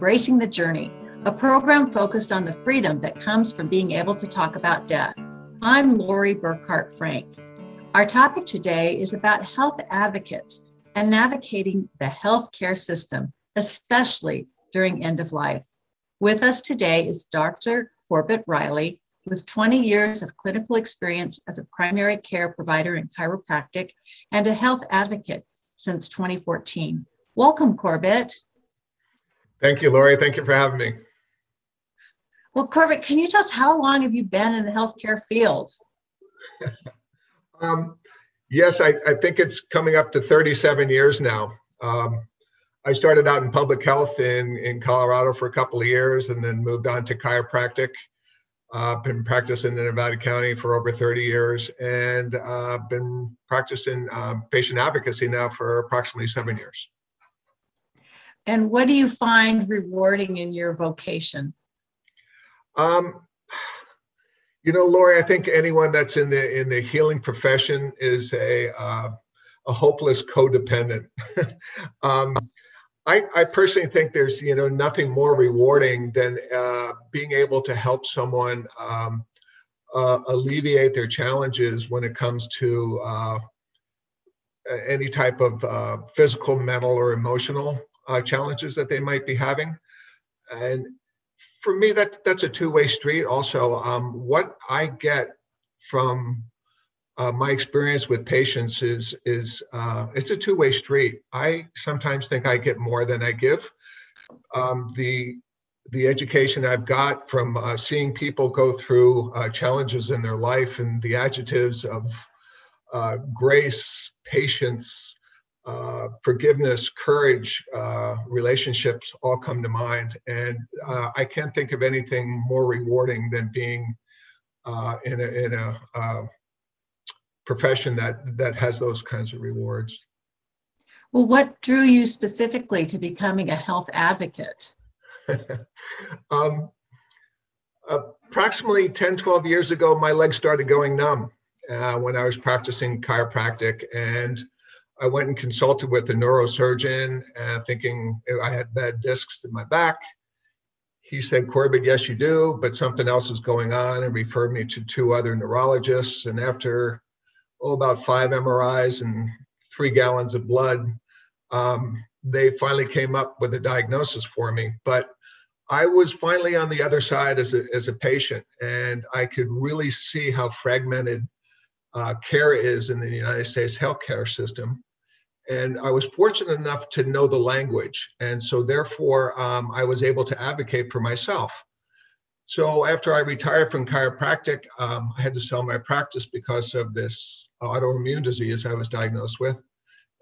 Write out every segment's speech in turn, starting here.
Embracing the Journey, a program focused on the freedom that comes from being able to talk about death. I'm Lori Burkhart Frank. Our topic today is about health advocates and navigating the healthcare system, especially during end of life. With us today is Dr. Corbett Riley, with 20 years of clinical experience as a primary care provider in chiropractic and a health advocate since 2014. Welcome, Corbett. Thank you, Lori. Thank you for having me. Well, Corbett, can you tell us how long have you been in the healthcare field? um, yes, I, I, think it's coming up to 37 years now. Um, I started out in public health in, in Colorado for a couple of years and then moved on to chiropractic. I've uh, been practicing in Nevada County for over 30 years and uh, been practicing um, patient advocacy now for approximately seven years. And what do you find rewarding in your vocation? Um, you know, Lori, I think anyone that's in the in the healing profession is a uh, a hopeless codependent. um, I, I personally think there's you know nothing more rewarding than uh, being able to help someone um, uh, alleviate their challenges when it comes to uh, any type of uh, physical, mental, or emotional uh, challenges that they might be having. And for me, that that's a two-way street. Also, um, what I get from uh, my experience with patients is is uh, it's a two-way street. I sometimes think I get more than I give. Um, the the education I've got from uh, seeing people go through uh, challenges in their life and the adjectives of uh, grace, patience, uh, forgiveness, courage, uh, relationships all come to mind. And uh, I can't think of anything more rewarding than being uh, in a, in a uh, profession that, that has those kinds of rewards. Well, what drew you specifically to becoming a health advocate? um, approximately 10, 12 years ago, my legs started going numb uh, when I was practicing chiropractic. And I went and consulted with a neurosurgeon, uh, thinking I had bad discs in my back. He said, Corbett, yes, you do, but something else is going on, and referred me to two other neurologists. And after, oh, about five MRIs and three gallons of blood, um, they finally came up with a diagnosis for me. But I was finally on the other side as a, as a patient, and I could really see how fragmented uh, care is in the United States healthcare system and I was fortunate enough to know the language, and so therefore um, I was able to advocate for myself. So after I retired from chiropractic, um, I had to sell my practice because of this autoimmune disease I was diagnosed with,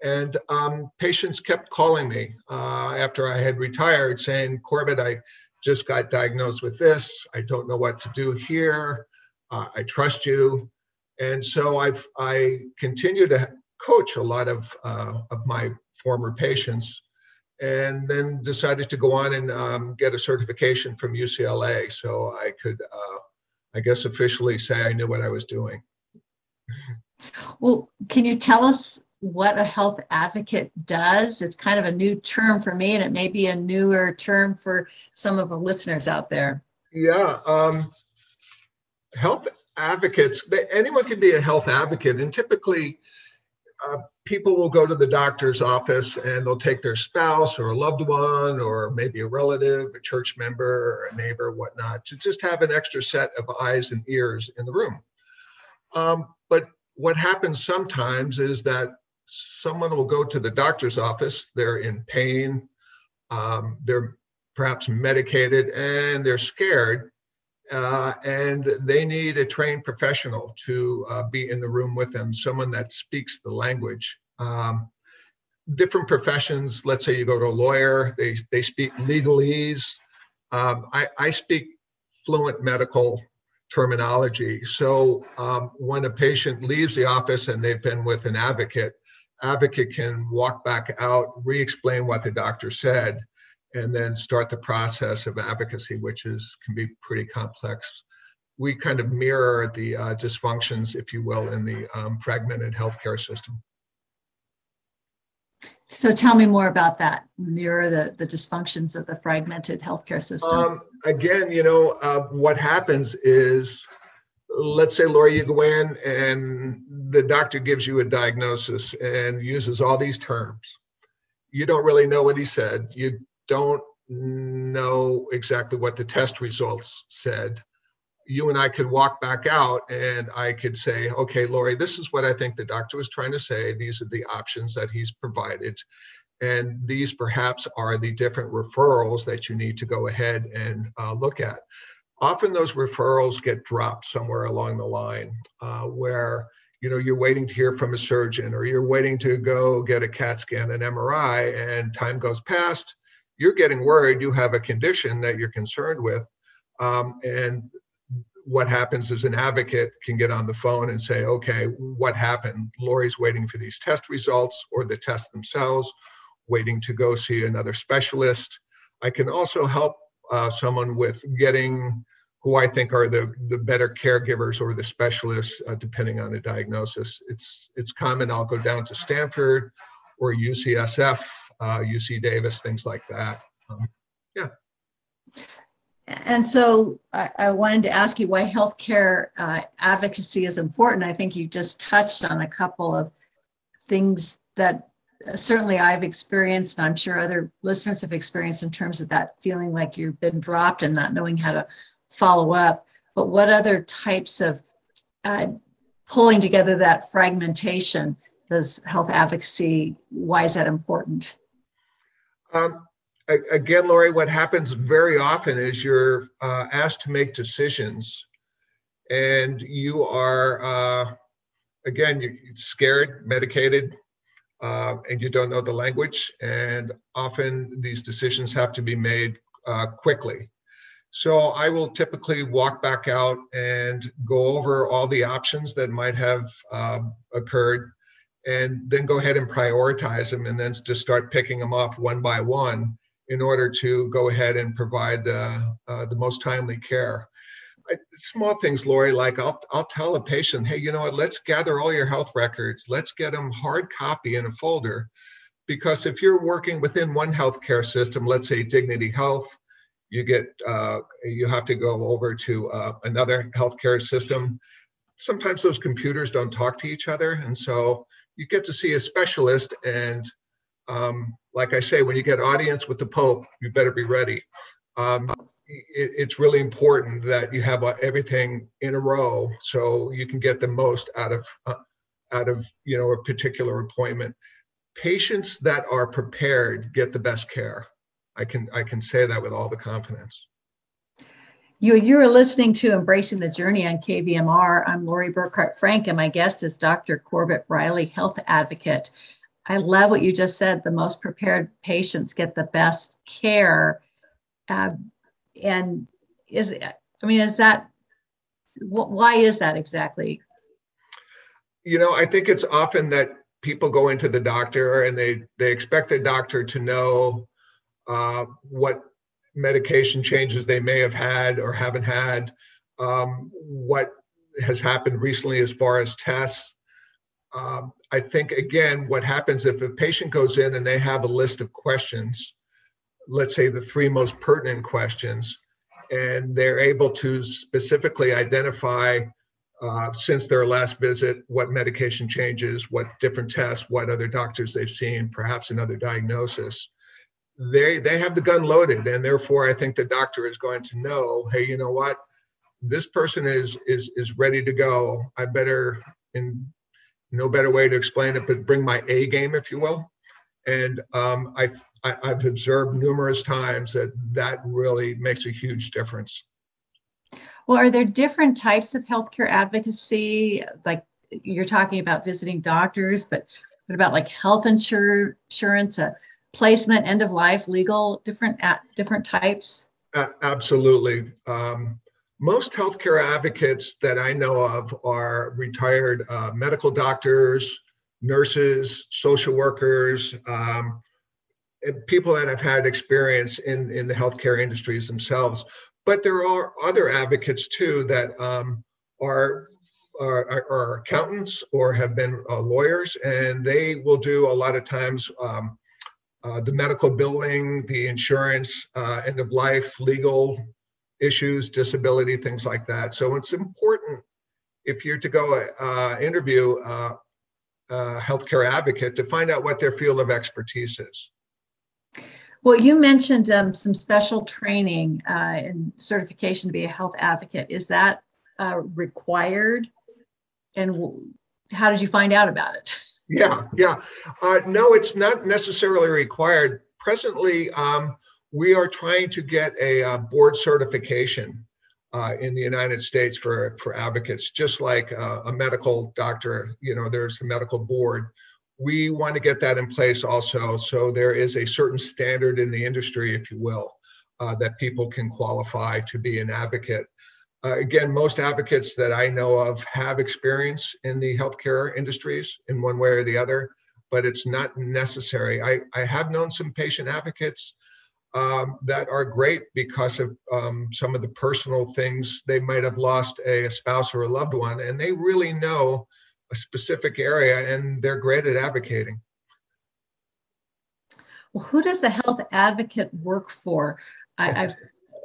and um, patients kept calling me uh, after I had retired, saying, "Corbett, I just got diagnosed with this. I don't know what to do here. Uh, I trust you." And so I've I continue to coach a lot of uh, of my former patients, and then decided to go on and um, get a certification from UCLA, so I could, uh, I guess, officially say I knew what I was doing. Well, can you tell us what a health advocate does? It's kind of a new term for me, and it may be a newer term for some of the listeners out there. Yeah, um, health advocates. Anyone can be a health advocate, and typically uh, people will go to the doctor's office and they'll take their spouse or a loved one or maybe a relative, a church member or a neighbor, whatnot, to just have an extra set of eyes and ears in the room. Um, but what happens sometimes is that someone will go to the doctor's office, they're in pain, um, they're perhaps medicated, and they're scared uh, and they need a trained professional to uh, be in the room with them, someone that speaks the language. Um, different professions, let's say you go to a lawyer, they, they speak legalese. Um, I, I speak fluent medical terminology. So um, when a patient leaves the office and they've been with an advocate, advocate can walk back out, re-explain what the doctor said, and then start the process of advocacy, which is can be pretty complex. We kind of mirror the uh, dysfunctions, if you will, in the um, fragmented healthcare system. So tell me more about that. Mirror the, the dysfunctions of the fragmented healthcare system. Um, again, you know, uh, what happens is, let's say, Laura, you go in and the doctor gives you a diagnosis and uses all these terms. You don't really know what he said. You don't know exactly what the test results said you and I could walk back out and I could say, okay, Lori, this is what I think the doctor was trying to say. These are the options that he's provided. And these perhaps are the different referrals that you need to go ahead and uh, look at. Often those referrals get dropped somewhere along the line uh, where you know you're waiting to hear from a surgeon or you're waiting to go get a CAT scan, an MRI, and time goes past. You're getting worried you have a condition that you're concerned with. Um, and what happens is an advocate can get on the phone and say, okay, what happened? Lori's waiting for these test results or the tests themselves, waiting to go see another specialist. I can also help uh, someone with getting who I think are the, the better caregivers or the specialists, uh, depending on the diagnosis. It's, it's common, I'll go down to Stanford or UCSF, uh, UC Davis, things like that. Um, yeah. And so I, I, wanted to ask you why healthcare uh, advocacy is important. I think you just touched on a couple of things that uh, certainly I've experienced, and I'm sure other listeners have experienced in terms of that feeling like you've been dropped and not knowing how to follow up. But what other types of uh, pulling together that fragmentation does health advocacy? Why is that important? Um, again, Lori, what happens very often is you're uh, asked to make decisions, and you are, uh, again, you're scared, medicated, uh, and you don't know the language. And often these decisions have to be made uh, quickly. So I will typically walk back out and go over all the options that might have um, occurred and then go ahead and prioritize them and then just start picking them off one by one in order to go ahead and provide uh, uh, the most timely care. I, small things, Lori, like I'll, I'll tell a patient, hey, you know what, let's gather all your health records, let's get them hard copy in a folder. Because if you're working within one healthcare system, let's say Dignity Health, you get uh, you have to go over to uh, another healthcare system. Sometimes those computers don't talk to each other, and so you get to see a specialist and um, like I say, when you get audience with the Pope, you better be ready. Um, it, it's really important that you have uh, everything in a row so you can get the most out of uh, out of you know a particular appointment. Patients that are prepared get the best care. I can I can say that with all the confidence. You, you're listening to Embracing the Journey on KVMR. I'm Lori Burkhart Frank, and my guest is Dr. Corbett Riley, health advocate. I love what you just said. The most prepared patients get the best care. Uh, and is, it, I mean, is that, why is that exactly? You know, I think it's often that people go into the doctor and they, they expect the doctor to know uh, what medication changes they may have had or haven't had, um, what has happened recently as far as tests. Um, I think, again, what happens if a patient goes in and they have a list of questions, let's say the three most pertinent questions, and they're able to specifically identify uh, since their last visit what medication changes, what different tests, what other doctors they've seen, perhaps another diagnosis. They they have the gun loaded, and therefore I think the doctor is going to know, hey, you know what, this person is is is ready to go. I better in no better way to explain it, but bring my A game, if you will. And um, I, I, I've observed numerous times that that really makes a huge difference. Well, are there different types of healthcare advocacy? Like you're talking about visiting doctors, but what about like health insur- insurance, a placement, end of life, legal, different at different types? Absolutely. Um, most healthcare advocates that I know of are retired uh, medical doctors, nurses, social workers, um, people that have had experience in, in the healthcare industries themselves. But there are other advocates too that um, are are, are accountants or have been uh, lawyers, and they will do a lot of times um, uh, the medical billing, the insurance, uh, end of life, legal issues, disability, things like that. So it's important if you're to go uh, interview uh, a healthcare advocate to find out what their field of expertise is. Well, you mentioned um, some special training uh, and certification to be a health advocate. Is that required? And how did you find out about it? Yeah, yeah. Uh, no, it's not necessarily required. Presently, um, we are trying to get a uh, board certification uh, in the United States for, for advocates, just like uh, a medical doctor, you know, there's the medical board. We want to get that in place also. So there is a certain standard in the industry, if you will, uh, that people can qualify to be an advocate. Uh, again, most advocates that I know of have experience in the healthcare industries in one way or the other, but it's not necessary. I, I have known some patient advocates um, that are great because of um, some of the personal things. They might have lost a, a spouse or a loved one, and they really know a specific area and they're great at advocating. Well, who does the health advocate work for? I, I've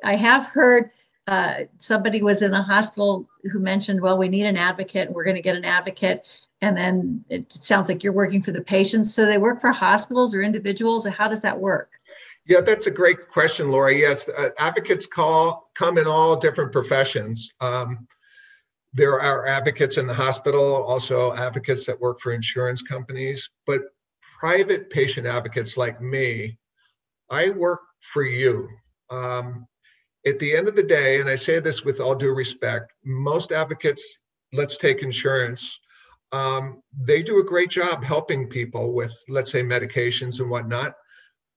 I have heard uh, somebody was in a hospital who mentioned, well, we need an advocate. And we're going to get an advocate. And then it sounds like you're working for the patients. So they work for hospitals or individuals, or how does that work? Yeah, that's a great question, Laura. Yes, uh, advocates call come in all different professions. Um, there are advocates in the hospital, also advocates that work for insurance companies, but private patient advocates like me, I work for you. Um, at the end of the day, and I say this with all due respect, most advocates, let's take insurance, um, they do a great job helping people with, let's say, medications and whatnot.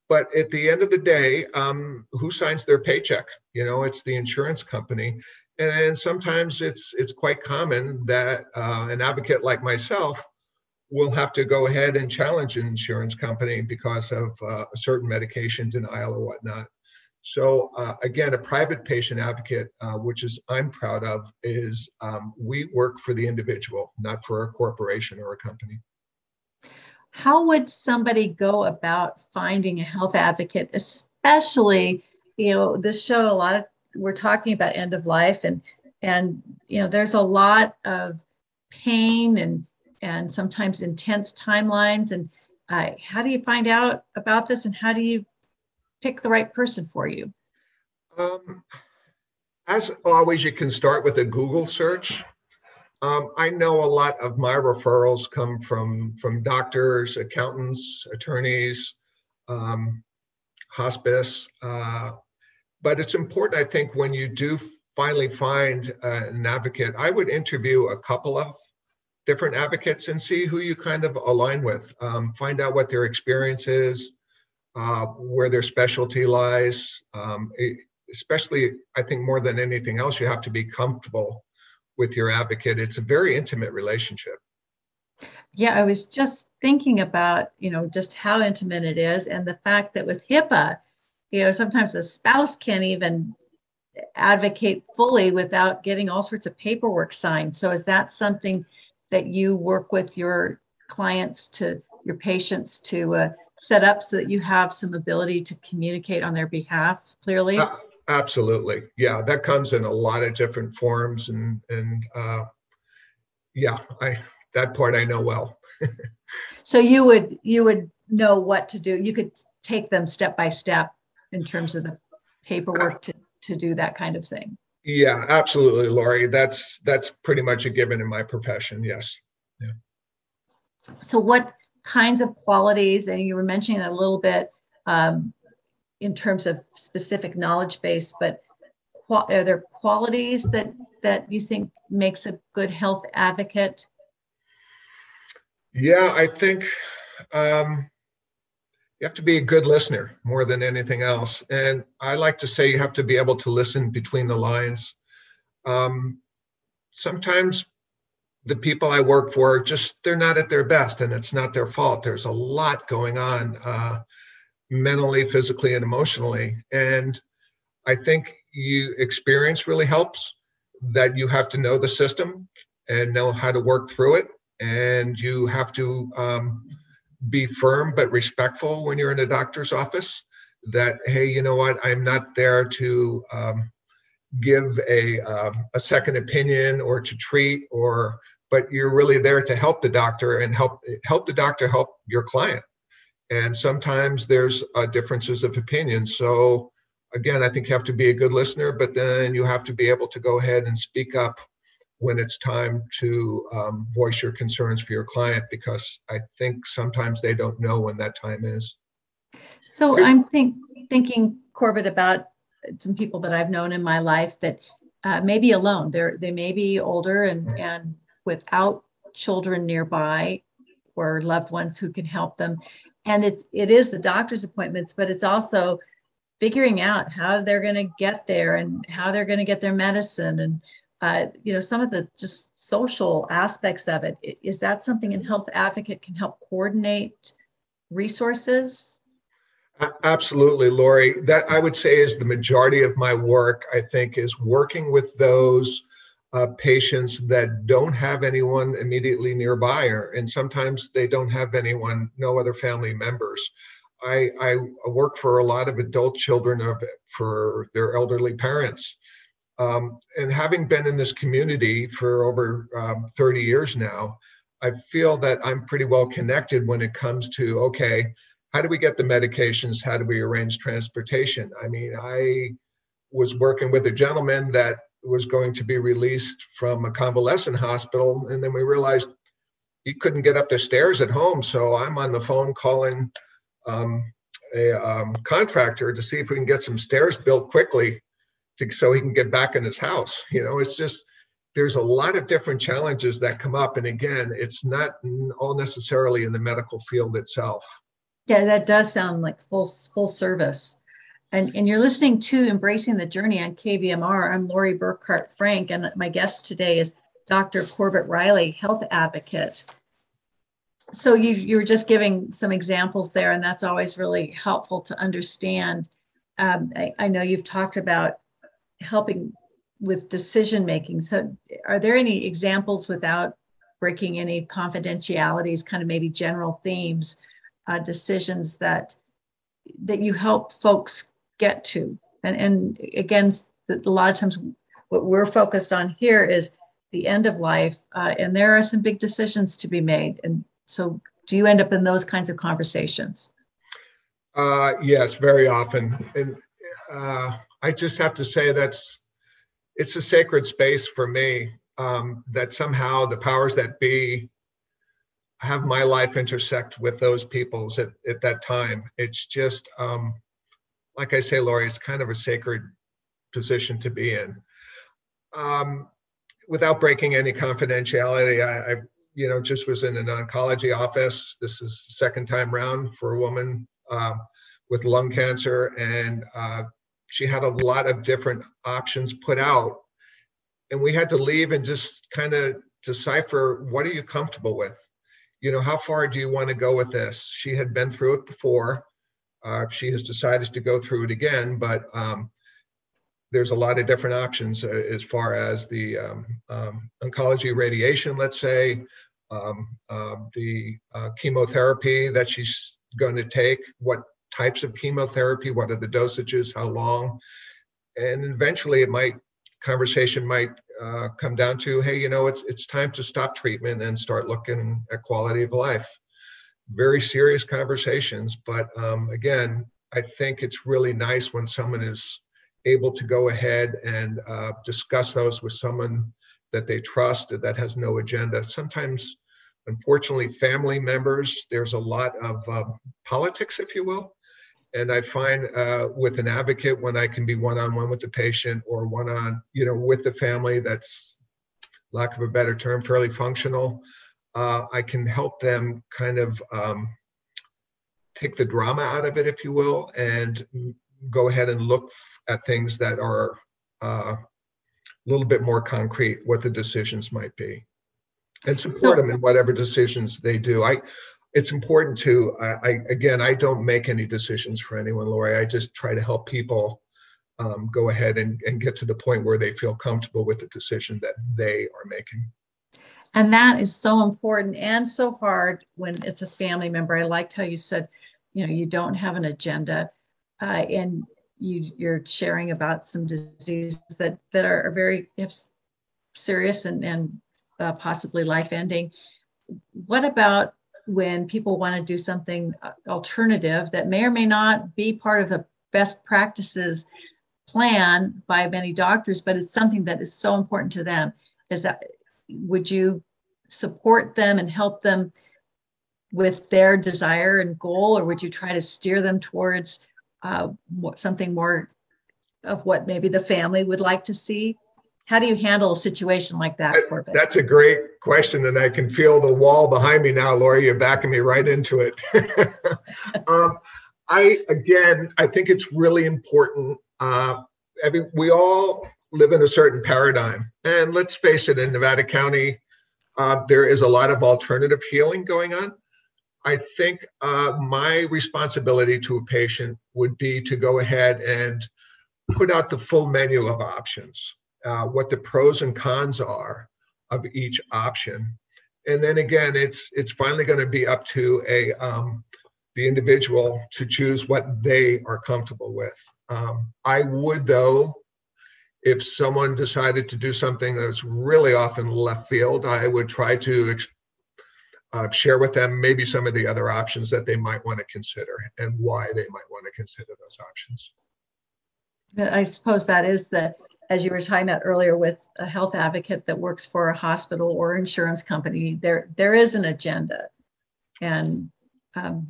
But at the end of the day, um, who signs their paycheck? You know, it's the insurance company, and sometimes it's it's quite common that uh, an advocate like myself will have to go ahead and challenge an insurance company because of uh, a certain medication denial or whatnot. So uh, again, a private patient advocate, uh, which is I'm proud of, is um, we work for the individual, not for a corporation or a company. How would somebody go about finding a health advocate, especially, you know, this show a lot of we're talking about end of life and and you know there's a lot of pain and and sometimes intense timelines and uh, how do you find out about this and how do you pick the right person for you? Um, as always, you can start with a Google search. Um, I know a lot of my referrals come from from doctors, accountants, attorneys, um, hospice. Uh, but it's important, I think, when you do finally find uh, an advocate, I would interview a couple of different advocates and see who you kind of align with. Um, find out what their experience is, uh, where their specialty lies. Um, especially, I think more than anything else, you have to be comfortable with your advocate. It's a very intimate relationship. Yeah, I was just thinking about, you know, just how intimate it is and the fact that with HIPAA, you know, sometimes the spouse can't even advocate fully without getting all sorts of paperwork signed. So is that something that you work with your clients to your patients to uh, set up so that you have some ability to communicate on their behalf clearly? Uh, absolutely. Yeah, that comes in a lot of different forms and and uh, yeah, I that part I know well. so you would you would know what to do. You could take them step by step in terms of the paperwork to to do that kind of thing. Yeah, absolutely, Lori. That's that's pretty much a given in my profession. Yes. Yeah. So what kinds of qualities, and you were mentioning that a little bit um, in terms of specific knowledge base, but are there qualities that that you think makes a good health advocate? Yeah, I think um, you have to be a good listener more than anything else. And I like to say you have to be able to listen between the lines. Um, sometimes the people I work for just they're not at their best, and it's not their fault. There's a lot going on uh, mentally, physically, and emotionally, and I think you experience really helps. That you have to know the system and know how to work through it. And you have to um, be firm but respectful when you're in a doctor's office. That hey, you know what? I'm not there to um, give a um, a second opinion or to treat or but you're really there to help the doctor and help help the doctor help your client. And sometimes there's uh, differences of opinion. So again i think you have to be a good listener but then you have to be able to go ahead and speak up when it's time to um, voice your concerns for your client because i think sometimes they don't know when that time is. So i'm think, thinking corbett about some people that i've known in my life that uh, may be alone. They're they may be older and and without children nearby or loved ones who can help them. And it's it is the doctor's appointments but it's also figuring out how they're going to get there and how they're going to get their medicine and uh, you know some of the just social aspects of it. Is that something a health advocate can help coordinate resources? Absolutely lori. That i would say is the majority of my work i think is working with those uh, patients that don't have anyone immediately nearby, or, and sometimes they don't have anyone, no other family members. I, I work for a lot of adult children of, for their elderly parents. Um, and having been in this community for over um, 30 years now, I feel that I'm pretty well connected when it comes to okay, how do we get the medications? How do we arrange transportation? I mean, I was working with a gentleman that was going to be released from a convalescent hospital. And then we realized he couldn't get up the stairs at home. So I'm on the phone calling um, a um, contractor to see if we can get some stairs built quickly to, so he can get back in his house. You know, it's just, there's a lot of different challenges that come up. And again, it's not all necessarily in the medical field itself. Yeah, that does sound like full full service. And, and you're listening to Embracing the Journey on KVMR. I'm Lori Burkhart Frank, and my guest today is Dr. Corbett Riley, health advocate. So you, you were just giving some examples there, and that's always really helpful to understand. Um, I, I know you've talked about helping with decision making. So are there any examples without breaking any confidentialities, kind of maybe general themes, uh, decisions that that you help folks get to. And, and again, a lot of times what we're focused on here is the end of life, uh, and there are some big decisions to be made. And so, do you end up in those kinds of conversations? Uh, yes, very often. And uh, I just have to say that's it's a sacred space for me. Um, that somehow the powers that be have my life intersect with those people's at, at that time. It's just um, like I say, Lori, it's kind of a sacred position to be in. Um, without breaking any confidentiality, I, I, you know, just was in an oncology office. This is the second time round for a woman uh, with lung cancer, and uh, she had a lot of different options put out, and we had to leave and just kind of decipher what are you comfortable with. You know, how far do you want to go with this? She had been through it before uh, she has decided to go through it again, but um, there's a lot of different options uh, as far as the um, um, oncology radiation, let's say, uh, the uh, chemotherapy that she's going to take, what types of chemotherapy, what are the dosages, how long, and eventually it might conversation might uh, come down to, hey, you know, it's it's time to stop treatment and start looking at quality of life very serious conversations. But um, again, I think it's really nice when someone is able to go ahead and uh, discuss those with someone that they trust that has no agenda. Sometimes, unfortunately, family members, there's a lot of um, politics, if you will. And I find uh, with an advocate, when I can be one on one with the patient or one on, you know, with the family, that's lack of a better term, fairly functional uh, I can help them kind of um, take the drama out of it, if you will, and go ahead and look at things that are uh, a little bit more concrete, what the decisions might be, and support them in whatever decisions they do. I, it's important to, I, I again, I don't make any decisions for anyone, Lori. I just try to help people um, go ahead and, and get to the point where they feel comfortable with the decision that they are making. And that is so important and so hard when it's a family member. I liked how you said, you know, you don't have an agenda, uh, and you you're sharing about some diseases that that are, very serious and and uh, possibly life ending. What about when people want to do something uh, alternative that may or may not be part of the best practices plan by many doctors, but it's something that is so important to them. Is that would you support them and help them with their desire and goal, or would you try to steer them towards uh, something more of what maybe the family would like to see? How do you handle a situation like that, Corbett? That's a great question, and I can feel the wall behind me now, Lori. You're backing me right into it. um, I again, I think it's really important. Uh, I mean, we all live in a certain paradigm, and let's face it, in Nevada County, uh, there is a lot of alternative healing going on. I think uh, my responsibility to a patient would be to go ahead and put out the full menu of options uh, what the pros and cons are of each option. And then again, it's it's finally going to be up to a um, the individual to choose what they are comfortable with. Um, I would though, if someone decided to do something that's really off in left field, I would try to uh, share with them maybe some of the other options that they might want to consider and why they might want to consider those options. I suppose that is the as you were talking about earlier with a health advocate that works for a hospital or insurance company there there is an agenda and um,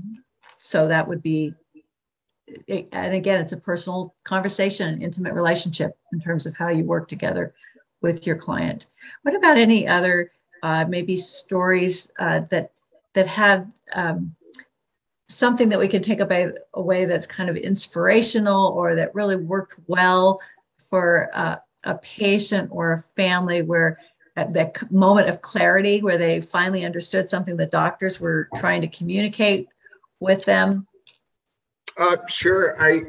so that would be and again it's a personal conversation intimate relationship in terms of how you work together with your client what about any other uh, maybe stories uh, that that had um, something that we can take away, away that's kind of inspirational or that really worked well for a, a patient or a family where at that moment of clarity where they finally understood something the doctors were trying to communicate with them? Uh, sure. I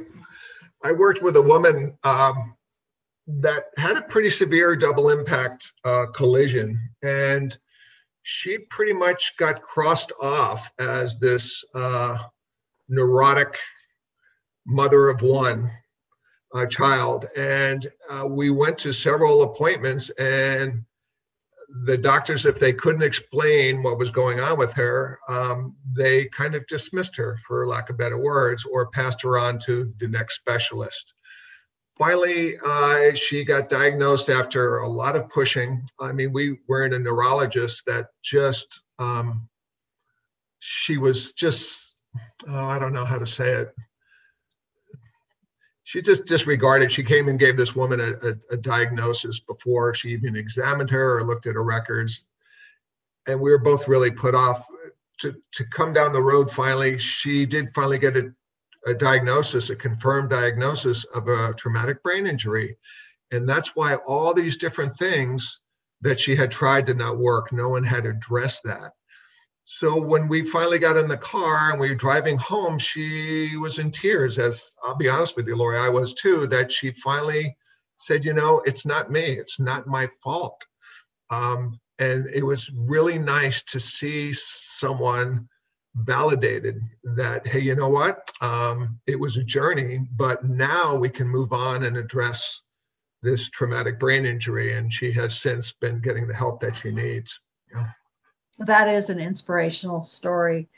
I worked with a woman um, that had a pretty severe double impact uh, collision, and she pretty much got crossed off as this uh, neurotic mother of one uh, child. And uh, we went to several appointments, and the doctors, if they couldn't explain what was going on with her, um, they kind of dismissed her, for lack of better words, or passed her on to the next specialist. Finally, uh, she got diagnosed after a lot of pushing. I mean, we were in a neurologist that just, um, she was just, oh, I don't know how to say it she just disregarded. She came and gave this woman a, a, a, diagnosis before she even examined her or looked at her records. And we were both really put off to, to come down the road. Finally, she did finally get a, a diagnosis, a confirmed diagnosis of a traumatic brain injury. And that's why all these different things that she had tried did not work, no one had addressed that. So when we finally got in the car and we were driving home, she was in tears. As I'll be honest with you, Lori, I was too. That she finally said, "You know, it's not me. It's not my fault." Um, and it was really nice to see someone validated that, hey, you know what? Um, it was a journey, but now we can move on and address this traumatic brain injury. And she has since been getting the help that she needs. Yeah that is an inspirational story.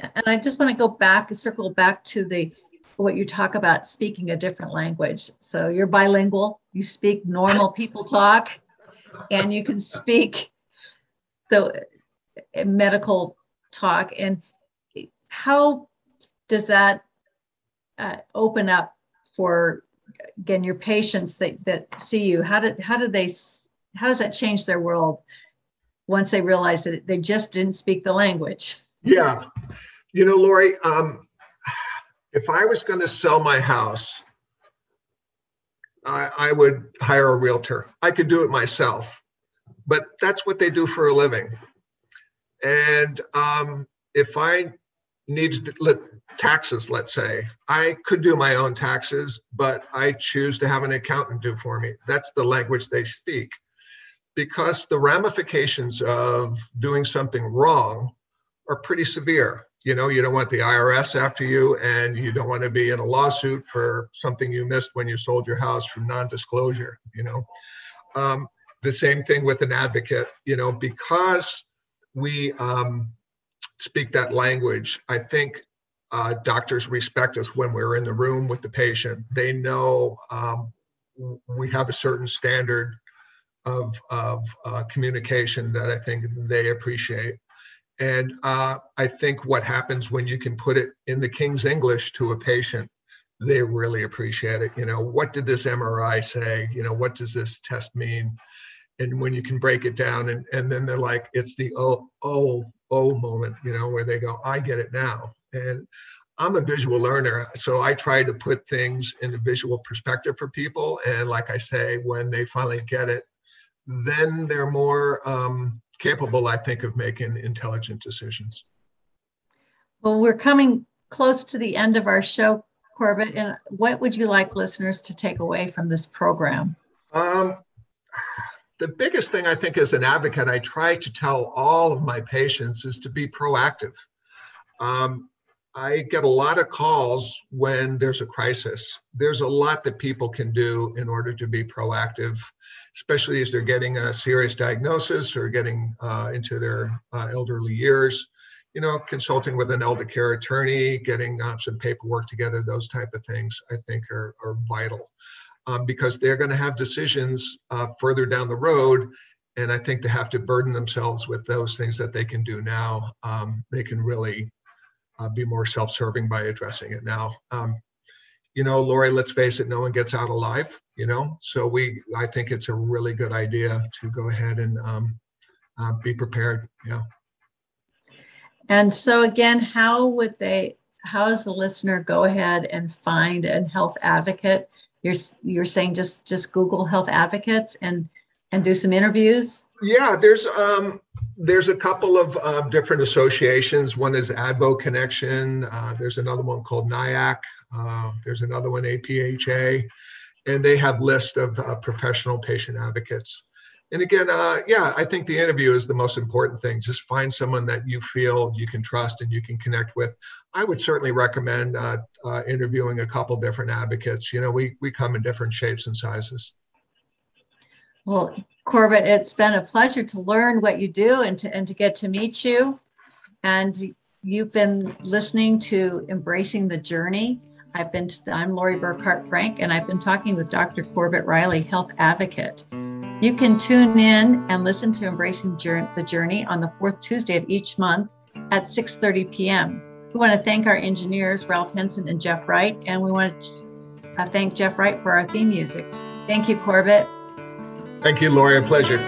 And I just want to go back, and circle back to the what you talk about speaking a different language. So you're bilingual, you speak normal people talk, and you can speak the medical talk. And how does that uh, open up for again your patients that that see you? How did how did they how does that change their world once they realized that they just didn't speak the language. Yeah. You know, Lori, um, if I was going to sell my house, I, I would hire a realtor. I could do it myself, but that's what they do for a living. And um, if I need taxes, let's say, I could do my own taxes, but I choose to have an accountant do for me. That's the language they speak. Because the ramifications of doing something wrong are pretty severe. You know, you don't want the IRS after you, and you don't want to be in a lawsuit for something you missed when you sold your house from non disclosure. You know, um, the same thing with an advocate, you know, because we um, speak that language, I think uh, doctors respect us when we're in the room with the patient. They know um, we have a certain standard of, of uh, communication that I think they appreciate. And uh, I think what happens when you can put it in the King's English to a patient, they really appreciate it. You know, what did this MRI say? You know, what does this test mean? And when you can break it down, and, and then they're like, it's the oh, oh, oh moment, you know, where they go, I get it now. And I'm a visual learner, so I try to put things in a visual perspective for people. And like I say, when they finally get it, then they're more um, capable, I think, of making intelligent decisions. Well, we're coming close to the end of our show, Corbett. And what would you like listeners to take away from this program? Um, the biggest thing I think as an advocate, I try to tell all of my patients is to be proactive. Um, I get a lot of calls when there's a crisis. There's a lot that people can do in order to be proactive, especially as they're getting a serious diagnosis or getting uh, into their uh, elderly years. You know, consulting with an elder care attorney, getting uh, some paperwork together, those type of things, I think are, are vital um, because they're going to have decisions uh, further down the road. And I think to have to burden themselves with those things that they can do now, um, they can really uh, be more self-serving by addressing it now. Um, you know, Lori, let's face it, no one gets out alive, you know, so we, I think it's a really good idea to go ahead and um, uh, be prepared. Yeah. And so again, how would they, how does the listener go ahead and find a health advocate? You're, you're saying just, just Google health advocates and, and do some interviews? Yeah, there's, um, there's a couple of uh, different associations. One is AdvoConnection. Uh, there's another one called NIAC. Uh, there's another one, APHA. And they have lists of uh, professional patient advocates. And again, uh, yeah, I think the interview is the most important thing. Just find someone that you feel you can trust and you can connect with. I would certainly recommend uh, interviewing a couple different advocates. You know, we, we come in different shapes and sizes. Well, Corbett, it's been a pleasure to learn what you do and to, and to get to meet you. And you've been listening to Embracing the Journey. I've been, I'm Lori Burkhart Frank, and I've been talking with Dr. Corbett Riley, health advocate. You can tune in and listen to Embracing the Journey on the fourth Tuesday of each month at 6:30 p.m. We want to thank our engineers, Ralph Henson and Jeff Wright, and we want to uh, thank Jeff Wright for our theme music. Thank you, Corbett. Thank you, Lori. A pleasure.